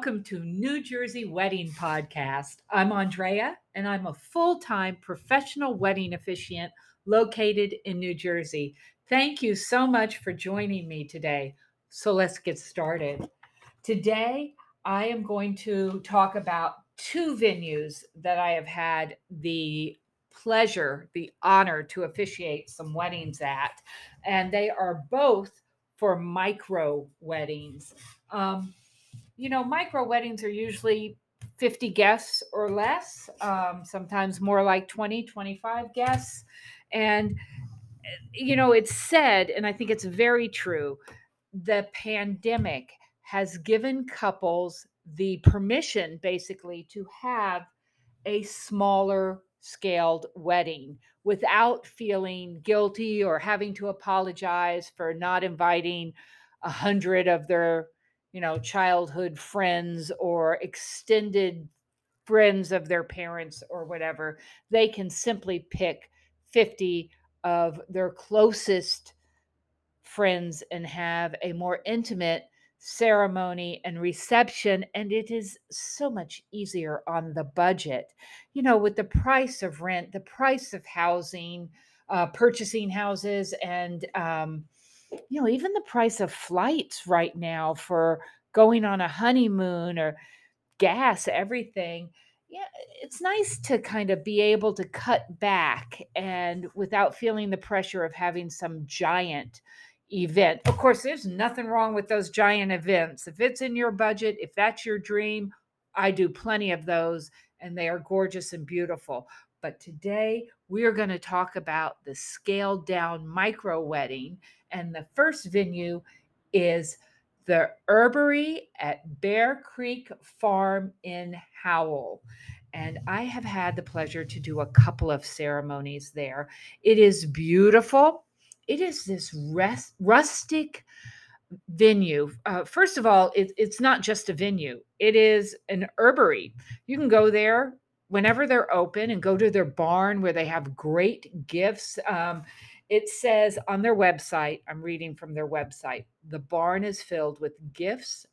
welcome to New Jersey Wedding Podcast. I'm Andrea, and I'm a full time professional wedding officiant located in New Jersey. Thank you so much for joining me today. So let's get started. Today, I am going to talk about two venues that I have had the pleasure, the honor to officiate some weddings at, and they are both for micro weddings. Um, you know, micro weddings are usually 50 guests or less, um, sometimes more like 20, 25 guests. And, you know, it's said, and I think it's very true, the pandemic has given couples the permission basically to have a smaller scaled wedding without feeling guilty or having to apologize for not inviting a hundred of their you know childhood friends or extended friends of their parents or whatever they can simply pick 50 of their closest friends and have a more intimate ceremony and reception and it is so much easier on the budget. You know with the price of rent the price of housing uh, purchasing houses and um, you know even the price of flights right now for going on a honeymoon or gas everything yeah it's nice to kind of be able to cut back and without feeling the pressure of having some giant event. Of course, there's nothing wrong with those giant events. If it's in your budget, if that's your dream, I do plenty of those and they are gorgeous and beautiful. But today we are going to talk about the scaled down micro wedding. And the first venue is the Herbery at Bear Creek Farm in Howell. And I have had the pleasure to do a couple of ceremonies there. It is beautiful it is this rest, rustic venue. Uh, first of all, it, it's not just a venue, it is an herbery. You can go there whenever they're open and go to their barn where they have great gifts. Um, it says on their website, I'm reading from their website, the barn is filled with gifts,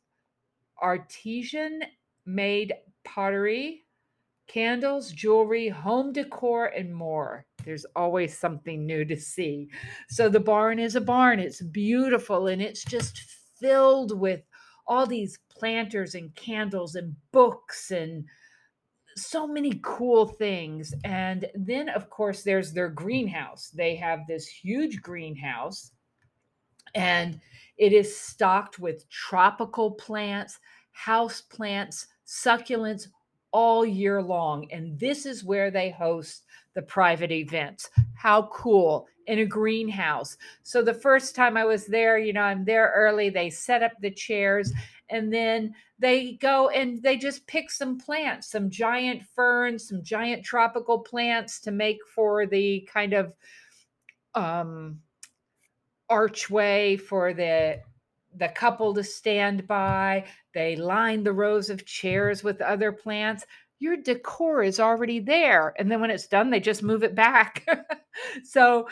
artisan made pottery, candles, jewelry, home decor, and more. There's always something new to see. So the barn is a barn. It's beautiful and it's just filled with all these planters and candles and books and so many cool things. And then, of course, there's their greenhouse. They have this huge greenhouse and it is stocked with tropical plants, house plants, succulents, all year long. And this is where they host the private events. How cool in a greenhouse. So the first time I was there, you know, I'm there early, they set up the chairs and then they go and they just pick some plants, some giant ferns, some giant tropical plants to make for the kind of um archway for the the couple to stand by. They line the rows of chairs with other plants. Your decor is already there. And then when it's done, they just move it back. so,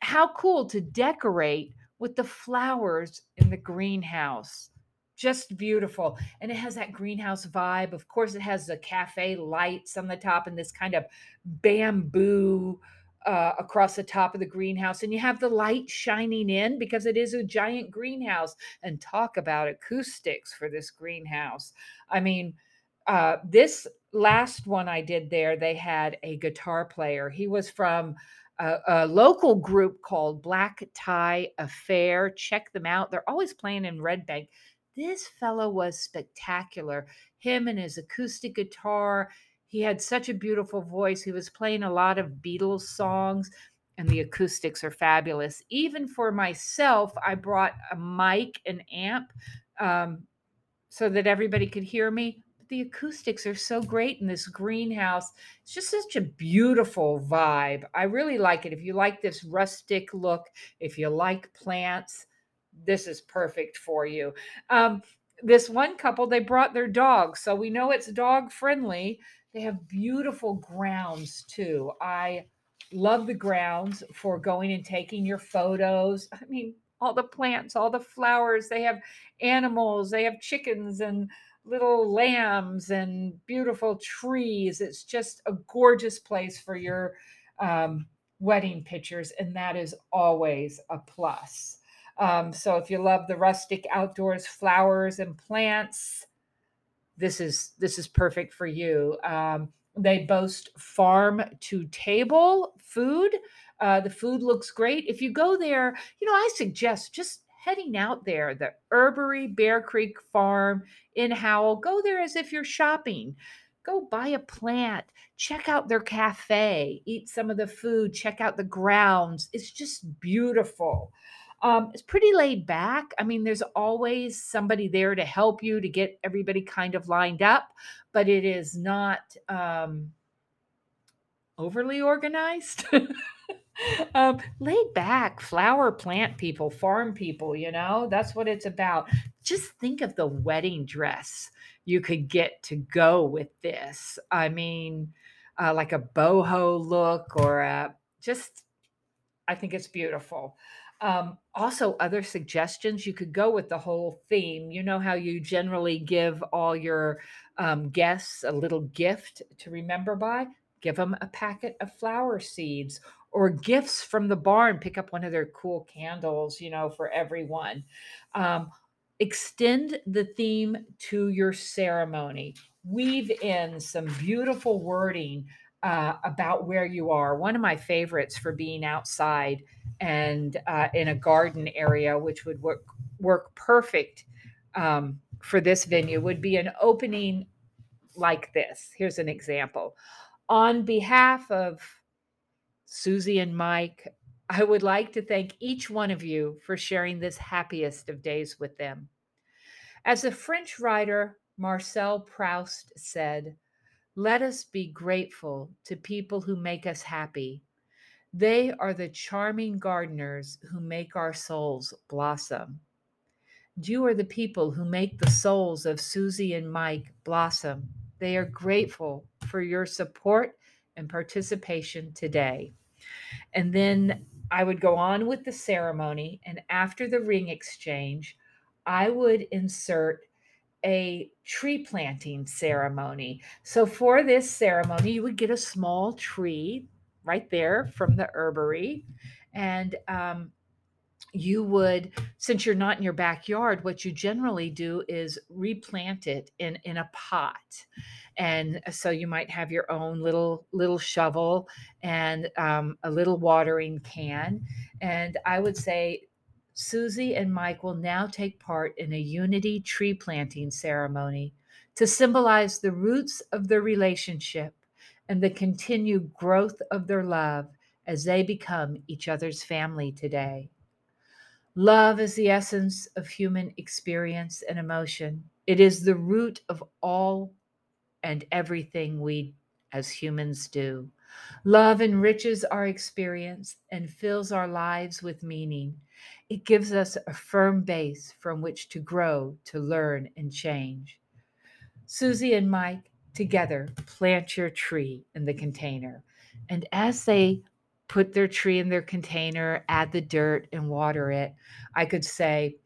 how cool to decorate with the flowers in the greenhouse. Just beautiful. And it has that greenhouse vibe. Of course, it has the cafe lights on the top and this kind of bamboo uh, across the top of the greenhouse, and you have the light shining in because it is a giant greenhouse. And talk about acoustics for this greenhouse. I mean, uh, this last one I did there, they had a guitar player. He was from a, a, local group called Black Tie Affair. Check them out. They're always playing in Red Bank. This fellow was spectacular. Him and his acoustic guitar, he had such a beautiful voice. He was playing a lot of Beatles songs, and the acoustics are fabulous. Even for myself, I brought a mic and amp um, so that everybody could hear me. The acoustics are so great in this greenhouse. It's just such a beautiful vibe. I really like it. If you like this rustic look, if you like plants, this is perfect for you. Um, this one couple, they brought their dog. So we know it's dog friendly. They have beautiful grounds too. I love the grounds for going and taking your photos. I mean, all the plants, all the flowers. They have animals, they have chickens and little lambs and beautiful trees. It's just a gorgeous place for your um, wedding pictures, and that is always a plus. Um, so if you love the rustic outdoors flowers and plants, this is this is perfect for you. Um, they boast farm to table food. Uh, the food looks great. If you go there, you know I suggest just heading out there. The Herbery Bear Creek Farm in Howell. Go there as if you're shopping. Go buy a plant, check out their cafe, eat some of the food, check out the grounds. It's just beautiful. Um, it's pretty laid back. I mean, there's always somebody there to help you to get everybody kind of lined up, but it is not um, overly organized. um, laid back, flower plant people, farm people, you know, that's what it's about. Just think of the wedding dress you could get to go with this. I mean, uh, like a boho look or a, just, I think it's beautiful. Um, also, other suggestions you could go with the whole theme. You know how you generally give all your um, guests a little gift to remember by? Give them a packet of flower seeds or gifts from the barn. Pick up one of their cool candles, you know, for everyone. Um, extend the theme to your ceremony. Weave in some beautiful wording uh, about where you are. One of my favorites for being outside and uh, in a garden area, which would work work perfect um, for this venue, would be an opening like this. Here's an example. On behalf of Susie and Mike, I would like to thank each one of you for sharing this happiest of days with them. As the French writer Marcel Proust said, let us be grateful to people who make us happy. They are the charming gardeners who make our souls blossom. You are the people who make the souls of Susie and Mike blossom. They are grateful for your support and participation today. And then I would go on with the ceremony. And after the ring exchange, I would insert a tree planting ceremony. So, for this ceremony, you would get a small tree right there from the herbery. And um, you would since you're not in your backyard what you generally do is replant it in in a pot and so you might have your own little little shovel and um, a little watering can and i would say susie and mike will now take part in a unity tree planting ceremony to symbolize the roots of their relationship and the continued growth of their love as they become each other's family today Love is the essence of human experience and emotion. It is the root of all and everything we as humans do. Love enriches our experience and fills our lives with meaning. It gives us a firm base from which to grow, to learn, and change. Susie and Mike together plant your tree in the container. And as they put their tree in their container, add the dirt, and water it. I could say,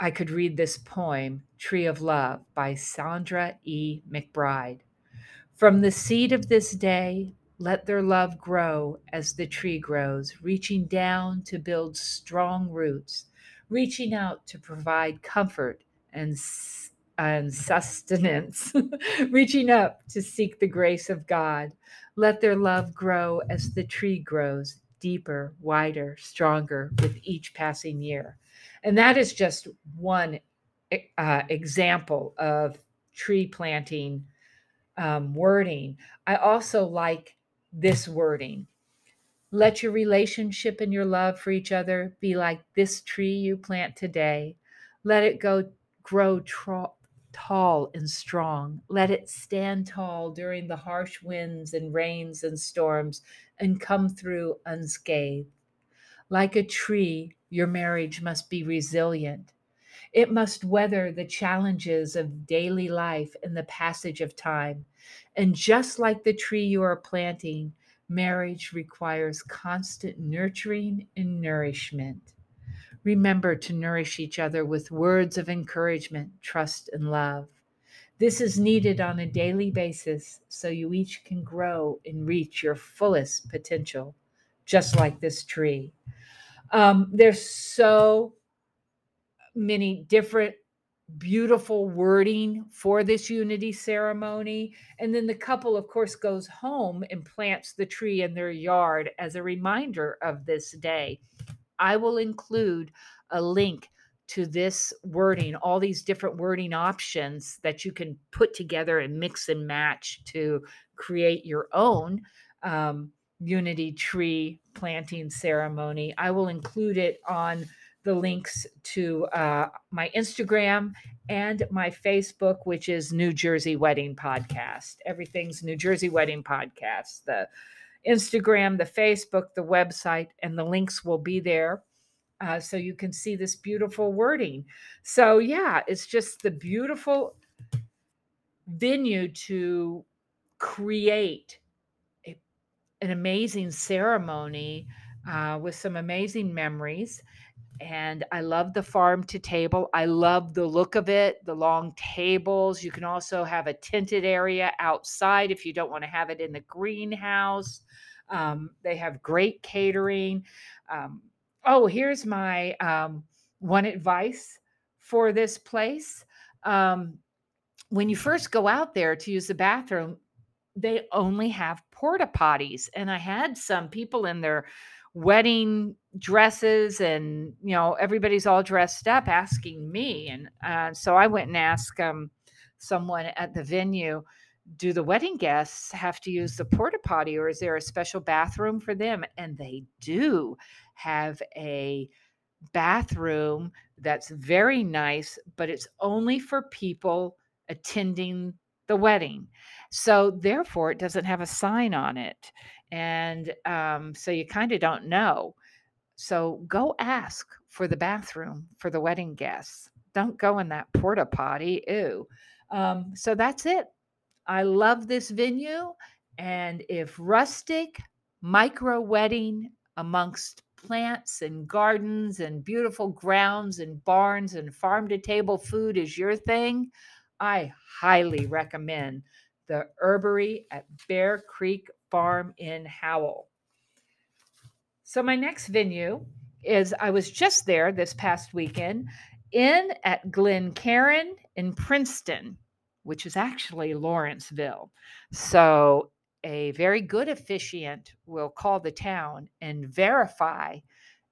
I could read this poem, Tree of Love, by Sandra E. McBride. From the seed of this day, let their love grow as the tree grows, reaching down to build strong roots, reaching out to provide comfort and, and sustenance, reaching up to seek the grace of God. Let their love grow as the tree grows, deeper, wider, stronger with each passing year. And that is just one uh, example of tree planting um, wording. I also like this wording. Let your relationship and your love for each other be like this tree you plant today. Let it go grow tro- tall and strong. Let it stand tall during the harsh winds and rains and storms and come through unscathed. Like a tree, your marriage must be resilient. It must weather the challenges of daily life and the passage of time. And just like the tree you are planting, marriage requires constant nurturing and nourishment. Remember to nourish each other with words of encouragement, trust, and love. This is needed on a daily basis so you each can grow and reach your fullest potential, just like this tree. Um, there's so many different beautiful wording for this unity ceremony. And then the couple, of course, goes home and plants the tree in their yard as a reminder of this day. I will include a link to this wording, all these different wording options that you can put together and mix and match to create your own um, unity tree planting ceremony. I will include it on the links to uh, my Instagram and my Facebook, which is New Jersey Wedding Podcast. Everything's New Jersey Wedding Podcast. The Instagram, the Facebook, the website, and the links will be there. Uh, so you can see this beautiful wording. So, yeah, it's just the beautiful venue to create a, an amazing ceremony uh, with some amazing memories and I love the farm to table. I love the look of it, the long tables. You can also have a tinted area outside if you don't want to have it in the greenhouse. Um, they have great catering. Um, oh, here's my um, one advice for this place. Um, when you first go out there to use the bathroom, they only have porta potties. And I had some people in their wedding dresses and you know everybody's all dressed up asking me and uh, so i went and asked um, someone at the venue do the wedding guests have to use the porta potty or is there a special bathroom for them and they do have a bathroom that's very nice but it's only for people attending the wedding so therefore it doesn't have a sign on it and um, so you kind of don't know. So go ask for the bathroom for the wedding guests. Don't go in that porta potty. Ew. Um, so that's it. I love this venue. And if rustic micro wedding amongst plants and gardens and beautiful grounds and barns and farm to table food is your thing, I highly recommend the Herbery at Bear Creek Farm in Howell. So, my next venue is I was just there this past weekend in at Glencairn in Princeton, which is actually Lawrenceville. So, a very good officiant will call the town and verify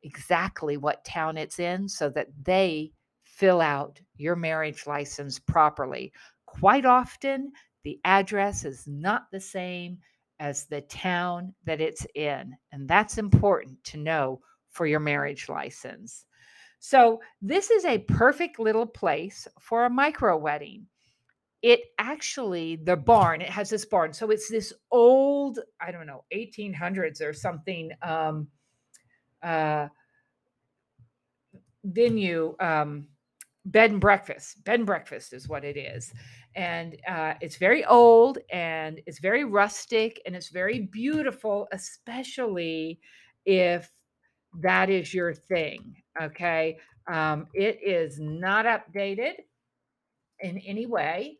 exactly what town it's in so that they fill out your marriage license properly. Quite often, the address is not the same as the town that it's in. And that's important to know for your marriage license. So, this is a perfect little place for a micro wedding. It actually, the barn, it has this barn. So, it's this old, I don't know, 1800s or something um, uh, venue. Um, bed and breakfast. Bed and breakfast is what it is. And uh, it's very old and it's very rustic and it's very beautiful, especially if that is your thing. Okay. Um, it is not updated in any way.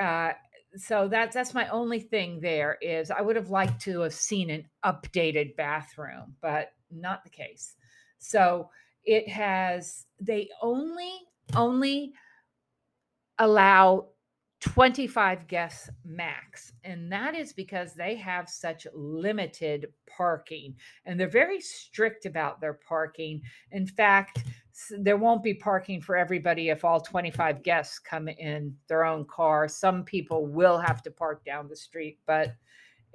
Uh, so that's that's my only thing there is I would have liked to have seen an updated bathroom, but not the case. So it has they only only allow 25 guests max. And that is because they have such limited parking and they're very strict about their parking. In fact, there won't be parking for everybody if all 25 guests come in their own car. Some people will have to park down the street, but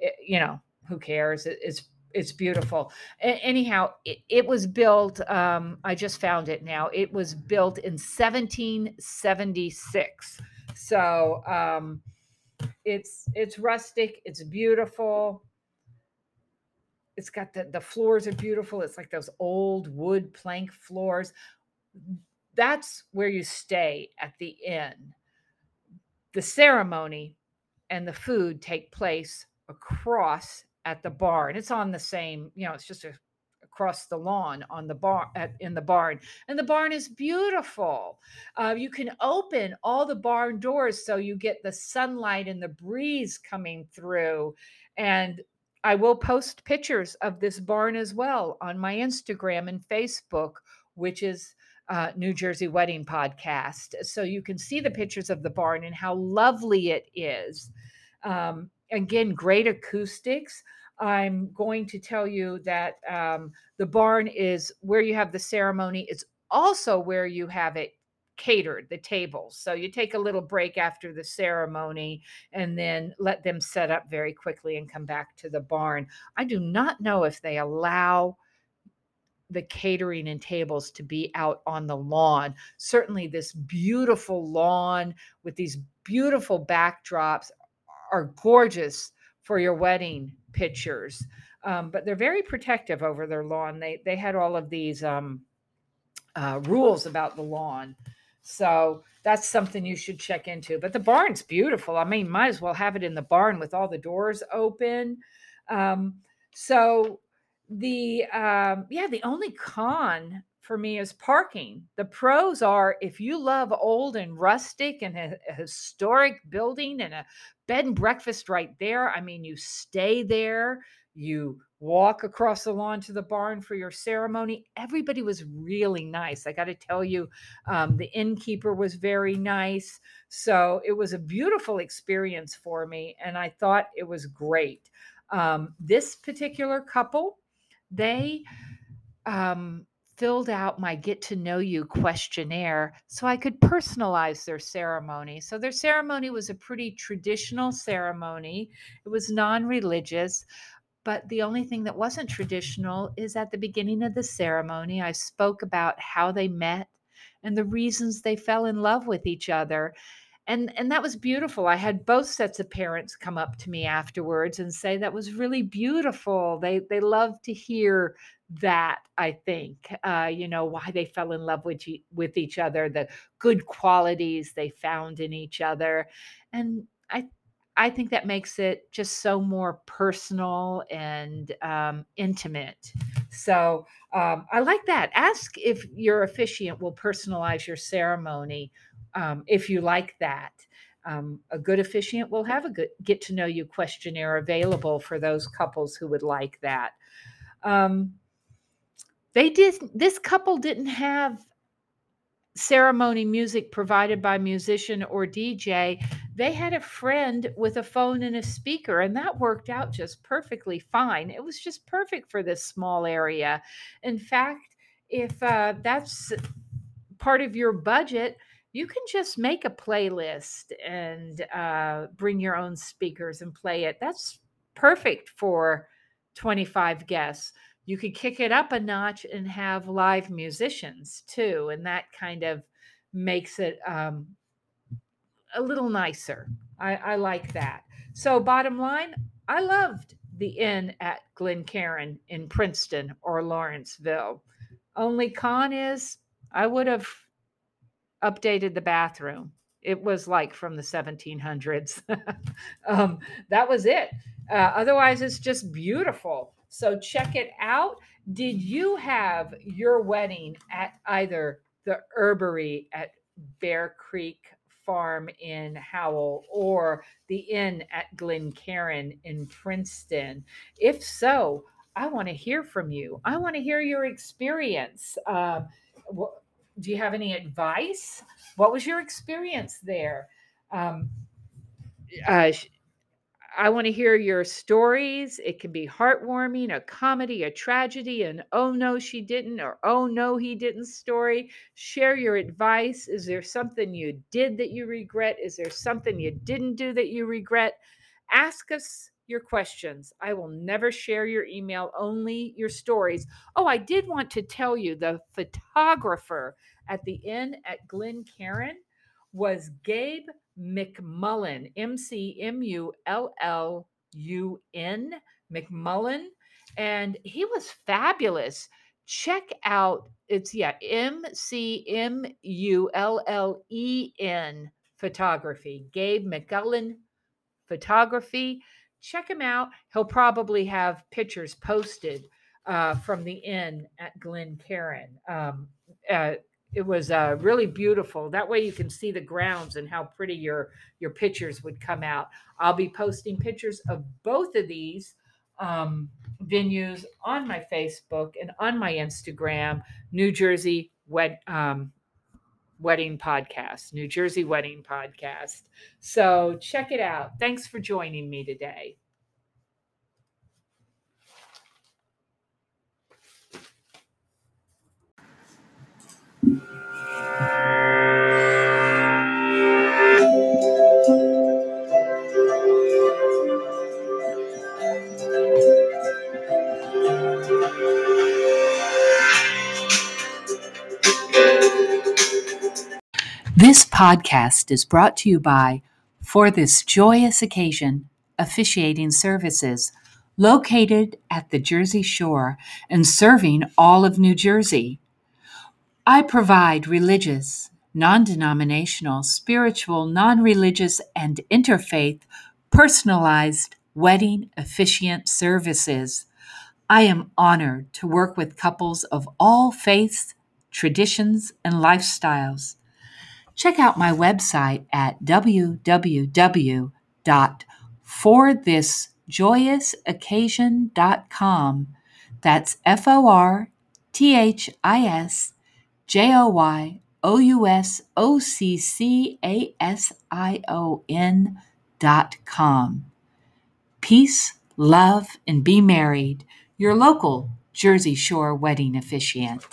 it, you know, who cares? It, it's it's beautiful. Anyhow, it, it was built. Um, I just found it now. It was built in 1776. So um, it's it's rustic. It's beautiful. It's got the the floors are beautiful. It's like those old wood plank floors. That's where you stay at the inn. The ceremony and the food take place across at the bar and it's on the same you know it's just a, across the lawn on the barn in the barn and the barn is beautiful uh, you can open all the barn doors so you get the sunlight and the breeze coming through and i will post pictures of this barn as well on my instagram and facebook which is uh, New Jersey Wedding Podcast. So you can see the pictures of the barn and how lovely it is. Um, again, great acoustics. I'm going to tell you that um, the barn is where you have the ceremony. It's also where you have it catered, the tables. So you take a little break after the ceremony and then let them set up very quickly and come back to the barn. I do not know if they allow the catering and tables to be out on the lawn. Certainly, this beautiful lawn with these beautiful backdrops are gorgeous for your wedding pictures. Um, but they're very protective over their lawn. They they had all of these um, uh, rules about the lawn, so that's something you should check into. But the barn's beautiful. I mean, might as well have it in the barn with all the doors open. Um, so the um, yeah, the only con for me is parking. The pros are if you love old and rustic and a, a, historic building and a bed and breakfast right there. I mean, you stay there, you walk across the lawn to the barn for your ceremony. Everybody was really nice. I got to tell you, um, the innkeeper was very nice. So it was a beautiful experience for me, and I thought it was great. Um, this particular couple they um, filled out my get to know you questionnaire so I could personalize their ceremony. So their ceremony was a pretty traditional ceremony, it was non religious. But the only thing that wasn't traditional is at the beginning of the ceremony, I spoke about how they met and the reasons they fell in love with each other and and that was beautiful. I had both sets of parents come up to me afterwards and say that was really beautiful. They they love to hear that i think uh, you know why they fell in love with with each other the good qualities they found in each other. And i i think that makes it just so more personal and um, intimate. So um, i like that. Ask if your officiant will personalize your ceremony um, if you like that. Um, a good officiant will have a good get to know you questionnaire available for those couples who would like that. Um, they did this couple didn't have ceremony music provided by musician or DJ. They had a friend with a phone and a speaker, and that worked out just perfectly fine. It was just perfect for this small area. In fact, if uh, that's part of your budget, you can just make a playlist and uh, bring your own speakers and play it. That's perfect for 25 guests. You could kick it up a notch and have live musicians too. And that kind of makes it um, a little nicer. I, I like that. So, bottom line, I loved the inn at Glencairn in Princeton or Lawrenceville. Only con is I would have updated the bathroom. It was like from the 1700s. um, that was it. Uh, otherwise, it's just beautiful. So check it out. Did you have your wedding at either the Herbery at Bear Creek Farm in Howell or the inn at Glencairn in Princeton? If so, I want to hear from you. I want to hear your experience. Uh, do you have any advice? What was your experience there? Um, uh, I want to hear your stories. It can be heartwarming, a comedy, a tragedy, an oh no, she didn't, or oh no, he didn't story. Share your advice. Is there something you did that you regret? Is there something you didn't do that you regret? Ask us your questions. I will never share your email, only your stories. Oh, I did want to tell you the photographer at the inn at Glencairn was Gabe McMullen, M C M U L L U N, McMullen. And he was fabulous. Check out, it's yeah, M C M U L L E N photography. Gabe McMullen photography check him out. He'll probably have pictures posted uh, from the inn at Glencairn. Um, uh, it was uh, really beautiful. That way you can see the grounds and how pretty your your pictures would come out. I'll be posting pictures of both of these um, venues on my Facebook and on my Instagram, New Jersey Wed, um, Wedding Podcast, New Jersey Wedding Podcast. So check it out. Thanks for joining me today. Podcast is brought to you by For This Joyous Occasion Officiating Services, located at the Jersey Shore and serving all of New Jersey. I provide religious, non denominational, spiritual, non religious, and interfaith personalized wedding officiant services. I am honored to work with couples of all faiths, traditions, and lifestyles check out my website at www.forthisjoyousoccasion.com. That's F O R T H I S J O Y O U S O C C A S I O N dot com. Peace, love, and be married. Your local Jersey Shore wedding officiant.